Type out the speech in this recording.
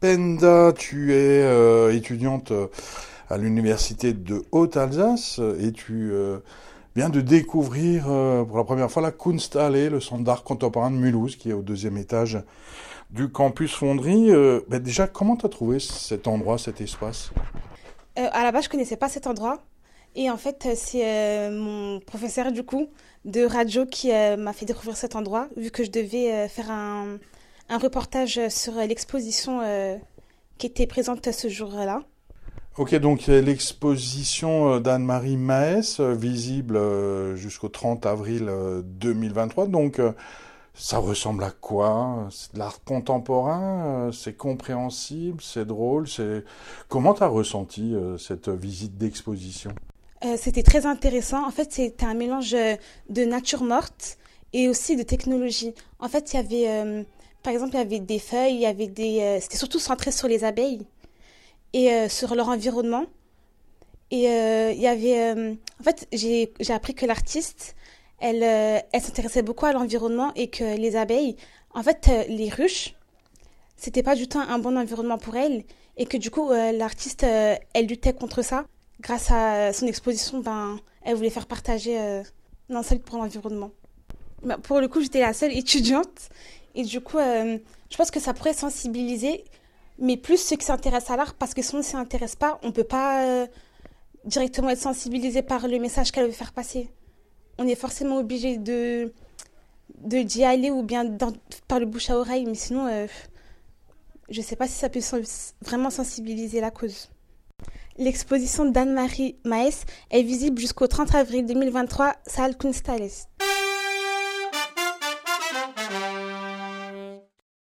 Penda, tu es euh, étudiante à l'université de Haute-Alsace et tu viens de découvrir pour la première fois la Kunstallee, le centre d'art contemporain de Mulhouse, qui est au deuxième étage du campus Fonderie. Ben déjà, comment tu as trouvé cet endroit, cet espace? À la base, je connaissais pas cet endroit. Et en fait, c'est mon professeur du coup de radio qui m'a fait découvrir cet endroit, vu que je devais faire un, un reportage sur l'exposition euh, qui était présente ce jour-là. Ok, donc l'exposition euh, d'Anne-Marie Maes, euh, visible jusqu'au 30 avril 2023. Donc, ça ressemble à quoi? C'est de l'art contemporain C'est compréhensible C'est drôle C'est Comment tu as ressenti cette visite d'exposition? C'était très intéressant. En fait, c'était un mélange de nature morte et aussi de technologie. En fait, il y avait par exemple, il y avait des feuilles, il y avait des. Euh, c'était surtout centré sur les abeilles et euh, sur leur environnement. Et euh, il y avait. en fait, j'ai appris que l'artiste, elle, elle s'intéressait beaucoup à l'environnement et que les abeilles, en fait, les ruches, c'était pas du tout un bon environnement pour elles. Et que du coup, l'artiste, elle luttait contre ça. Grâce à son exposition, ben, elle voulait faire partager seul pour l'environnement. Ben, pour le coup, j'étais la seule étudiante et du coup, euh, je pense que ça pourrait sensibiliser, mais plus ceux qui s'intéressent à l'art, parce que si on ne s'y intéresse pas, on ne peut pas euh, directement être sensibilisé par le message qu'elle veut faire passer. On est forcément obligé de d'y aller ou bien par le bouche à oreille, mais sinon, euh, je ne sais pas si ça peut vraiment sensibiliser la cause. L'exposition d'Anne-Marie Maes est visible jusqu'au 30 avril 2023, salle Kunstalles.